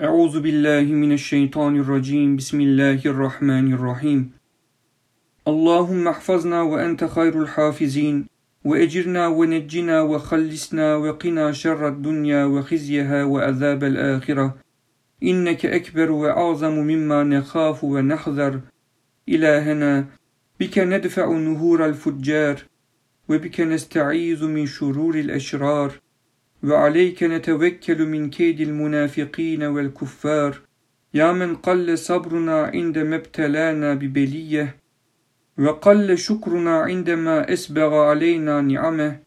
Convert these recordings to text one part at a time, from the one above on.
أعوذ بالله من الشيطان الرجيم. بسم الله الرحمن الرحيم. اللهم احفظنا وأنت خير الحافظين وأجرنا ونجنا وخلصنا وقنا شر الدنيا وخزيها وعذاب الآخرة. إنك أكبر وأعظم مما نخاف ونحذر. إلهنا بك ندفع نهور الفجار وبك نستعيذ من شرور الأشرار. وعليك نتوكل من كيد المنافقين والكفار. يا من قل صبرنا عندما ابتلانا ببلية وقل شكرنا عندما أسبغ علينا نعمة.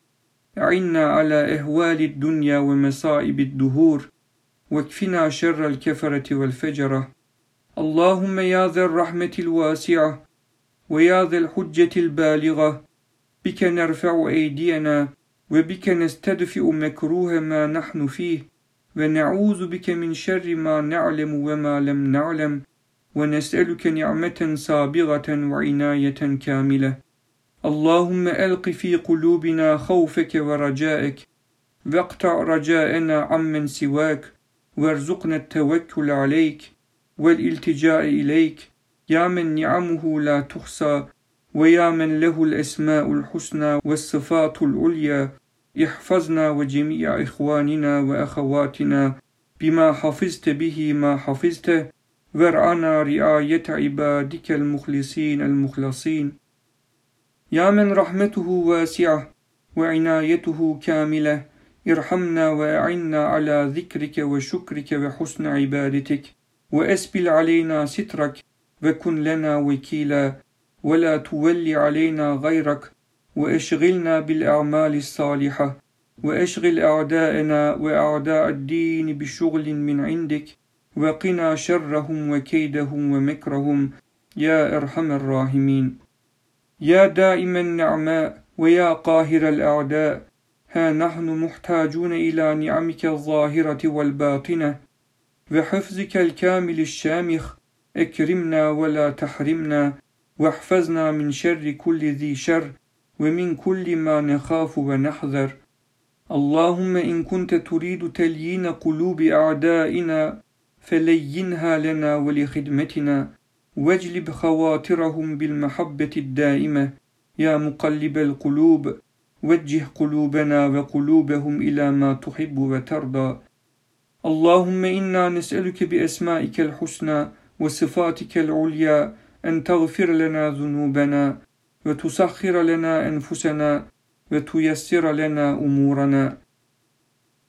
أعنا على أهوال الدنيا ومصائب الدهور واكفنا شر الكفرة والفجرة. اللهم يا ذا الرحمة الواسعة ويا ذا الحجة البالغة بك نرفع أيدينا وبك نستدفئ مكروه ما نحن فيه ونعوذ بك من شر ما نعلم وما لم نعلم ونسألك نعمة سابغة وعناية كاملة. اللهم ألق في قلوبنا خوفك ورجائك واقطع رجاءنا عمن سواك وارزقنا التوكل عليك والالتجاء إليك. يا من نعمه لا تحصى ويا من له الأسماء الحسنى والصفات العليا احفظنا وجميع إخواننا وأخواتنا بما حفظت به ما حفظته وارعنا رعاية عبادك المخلصين المخلصين. يا من رحمته واسعة وعنايته كاملة ارحمنا وأعنا على ذكرك وشكرك وحسن عبادتك وأسبل علينا سترك وكن لنا وكيلا. ولا تولي علينا غيرك واشغلنا بالأعمال الصالحة واشغل أعداءنا وأعداء الدين بشغل من عندك وقنا شرهم وكيدهم ومكرهم يا أرحم الراحمين يا دائم النعماء ويا قاهر الأعداء ها نحن محتاجون إلى نعمك الظاهرة والباطنة وحفظك الكامل الشامخ اكرمنا ولا تحرمنا واحفظنا من شر كل ذي شر ومن كل ما نخاف ونحذر. اللهم إن كنت تريد تليين قلوب أعدائنا فلينها لنا ولخدمتنا. واجلب خواطرهم بالمحبة الدائمة يا مقلب القلوب. وجه قلوبنا وقلوبهم إلى ما تحب وترضى. اللهم إنا نسألك بأسمائك الحسنى وصفاتك العليا أن تغفر لنا ذنوبنا وتسخر لنا أنفسنا وتيسر لنا أمورنا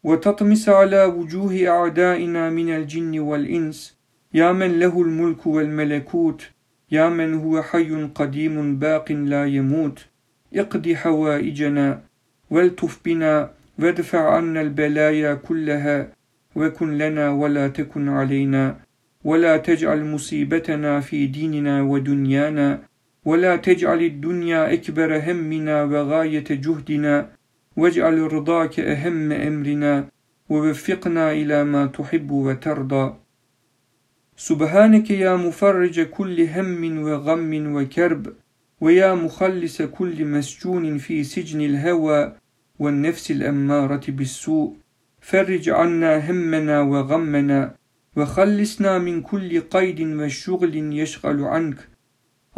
وتطمس على وجوه أعدائنا من الجن والإنس. يا من له الملك والملكوت يا من هو حي قديم باق لا يموت. اقض حوائجنا والتف بنا وادفع عنا البلايا كلها وكن لنا ولا تكن علينا. ولا تجعل مصيبتنا في ديننا ودنيانا ولا تجعل الدنيا أكبر همنا وغاية جهدنا واجعل رضاك أهم أمرنا ووفقنا إلى ما تحب وترضى. سبحانك يا مفرج كل هم وغم وكرب ويا مخلص كل مسجون في سجن الهوى والنفس الأمارة بالسوء. فرج عنا همنا وغمنا وخلصنا من كل قيد وشغل يشغل عنك.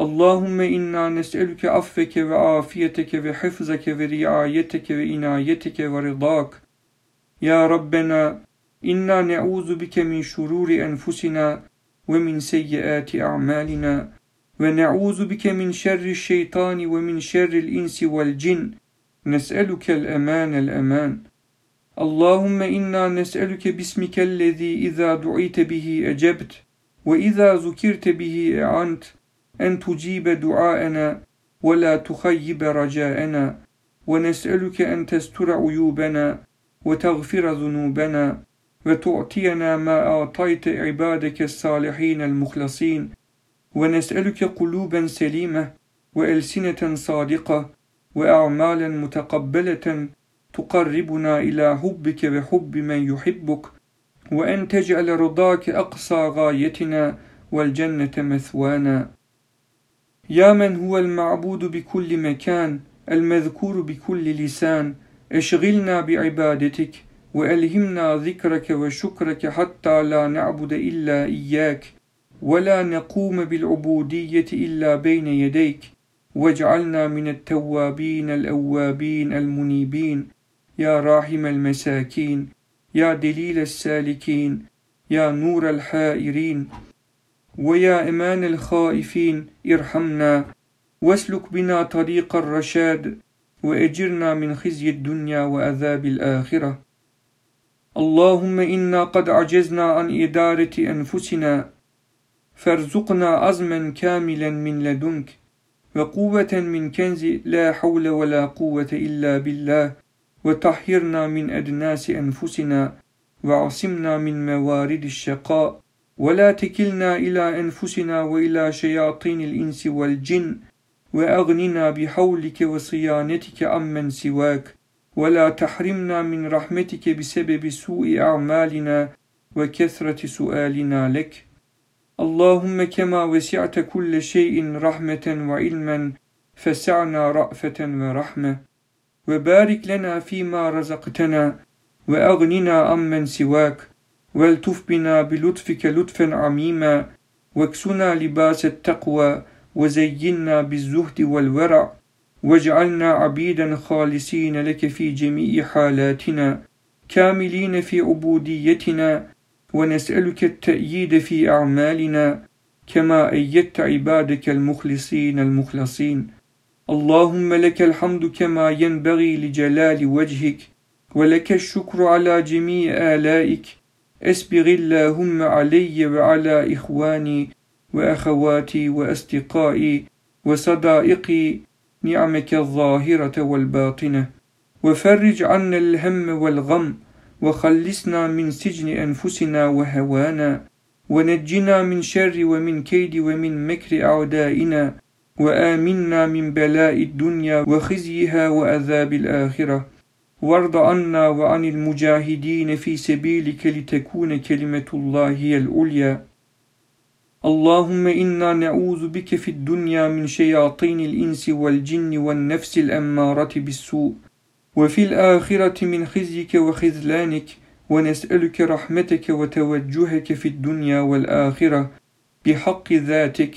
اللهم إنا نسألك عفك وعافيتك وحفظك ورعايتك وإنايتك ورضاك. يا ربنا إنا نعوذ بك من شرور أنفسنا ومن سيئات أعمالنا ونعوذ بك من شر الشيطان ومن شر الإنس والجن. نسألك الأمان الأمان. اللهم إنا نسألك باسمك الذي إذا دعيت به أجبت وإذا ذكرت به أعنت أن تجيب دعاءنا ولا تخيب رجاءنا ونسألك أن تستر عيوبنا وتغفر ذنوبنا وتعطينا ما أعطيت عبادك الصالحين المخلصين ونسألك قلوبا سليمة وألسنة صادقة وأعمالا متقبلة تقربنا إلى حبك وحب من يحبك وأن تجعل رضاك أقصى غايتنا والجنة مثوانا. يا من هو المعبود بكل مكان المذكور بكل لسان اشغلنا بعبادتك وألهمنا ذكرك وشكرك حتى لا نعبد إلا إياك ولا نقوم بالعبودية إلا بين يديك واجعلنا من التوابين الأوابين المنيبين. يا راحم المساكين يا دليل السالكين يا نور الحائرين ويا إمان الخائفين ارحمنا واسلك بنا طريق الرشاد وأجرنا من خزي الدنيا وعذاب الآخرة. اللهم إنا قد عجزنا عن إدارة أنفسنا فارزقنا عزما كاملا من لدنك وقوة من كنز لا حول ولا قوة إلا بالله. وطهرنا من أدناس أنفسنا وعصمنا من موارد الشقاء. ولا تكلنا إلى أنفسنا وإلى شياطين الإنس والجن وأغننا بحولك وصيانتك عمن سواك. ولا تحرمنا من رحمتك بسبب سوء أعمالنا وكثرة سؤالنا لك. اللهم كما وسعت كل شيء رحمة وعلما فسعنا رأفة ورحمة. وبارك لنا فيما رزقتنا وأغننا عمن سواك والتف بنا بلطفك لطفا عميما واكسنا لباس التقوى وزينا بالزهد والورع واجعلنا عبيدا خالصين لك في جميع حالاتنا كاملين في عبوديتنا ونسألك التأييد في أعمالنا كما أيدت عبادك المخلصين المخلصين. اللهم لك الحمد كما ينبغي لجلال وجهك ولك الشكر على جميع آلائك. أسبغ اللهم علي وعلى إخواني وأخواتي وأصدقائي وصدائقي نعمك الظاهرة والباطنة. وفرج عنا الهم والغم وخلصنا من سجن أنفسنا وهوانا. ونجنا من شر ومن كيد ومن مكر أعدائنا. وآمنا من بلاء الدنيا وخزيها وعذاب الآخرة. وارض عنا وعن المجاهدين في سبيلك لتكون كلمة الله هي العليا. اللهم إنا نعوذ بك في الدنيا من شياطين الإنس والجن والنفس الأمارة بالسوء وفي الآخرة من خزيك وخذلانك ونسألك رحمتك وتوجهك في الدنيا والآخرة بحق ذاتك.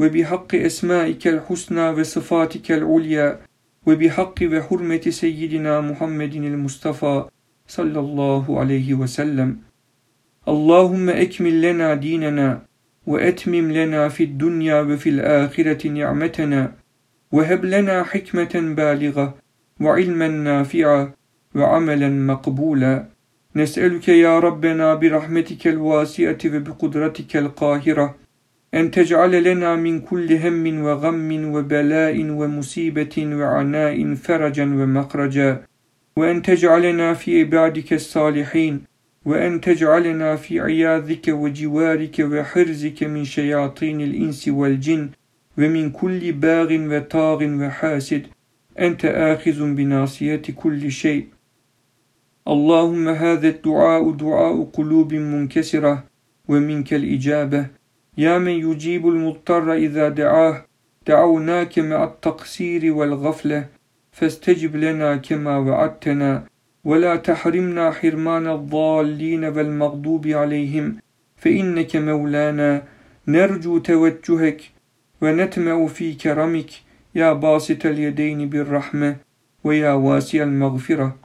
وبحق أسمائك الحسنى وصفاتك العليا وبحق وحرمة سيدنا محمد المصطفى صلى الله عليه وسلم. اللهم أكمل لنا ديننا وأتمم لنا في الدنيا وفي الآخرة نعمتنا وهب لنا حكمة بالغة وعلما نافعا وعملا مقبولا. نسألك يا ربنا برحمتك الواسعة وبقدرتك القاهرة أن تجعل لنا من كل هم وغم وبلاء ومصيبة وعناء فرجا ومخرجا وأن تجعلنا في عبادك الصالحين وأن تجعلنا في عياذك وجوارك وحرزك من شياطين الإنس والجن ومن كل باغ وطاغ وحاسد أنت آخذ بناصية كل شيء. اللهم هذا الدعاء دعاء قلوب منكسرة ومنك الإجابة. يا من يجيب المضطر إذا دعاه دعوناك مع التقصير والغفلة فاستجب لنا كما وعدتنا ولا تحرمنا حرمان الضالين والمغضوب عليهم فإنك مولانا نرجو توجهك ونتمع في كرمك يا باسط اليدين بالرحمة ويا واسع المغفرة.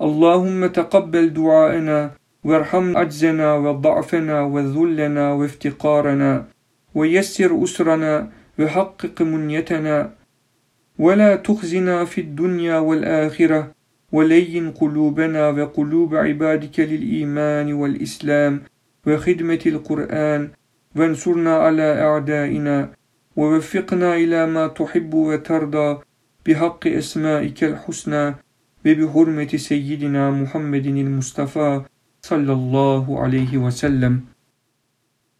اللهم تقبل دعاءنا وارحم عجزنا وضعفنا وذلنا وافتقارنا ويسر أسرنا وحقق منيتنا ولا تخزنا في الدنيا والآخرة ولين قلوبنا وقلوب عبادك للإيمان والإسلام وخدمة القرآن وانصرنا على أعدائنا ووفقنا إلى ما تحب وترضى بحق أسمائك الحسنى وبحرمة سيدنا محمد المصطفى صلى الله عليه وسلم.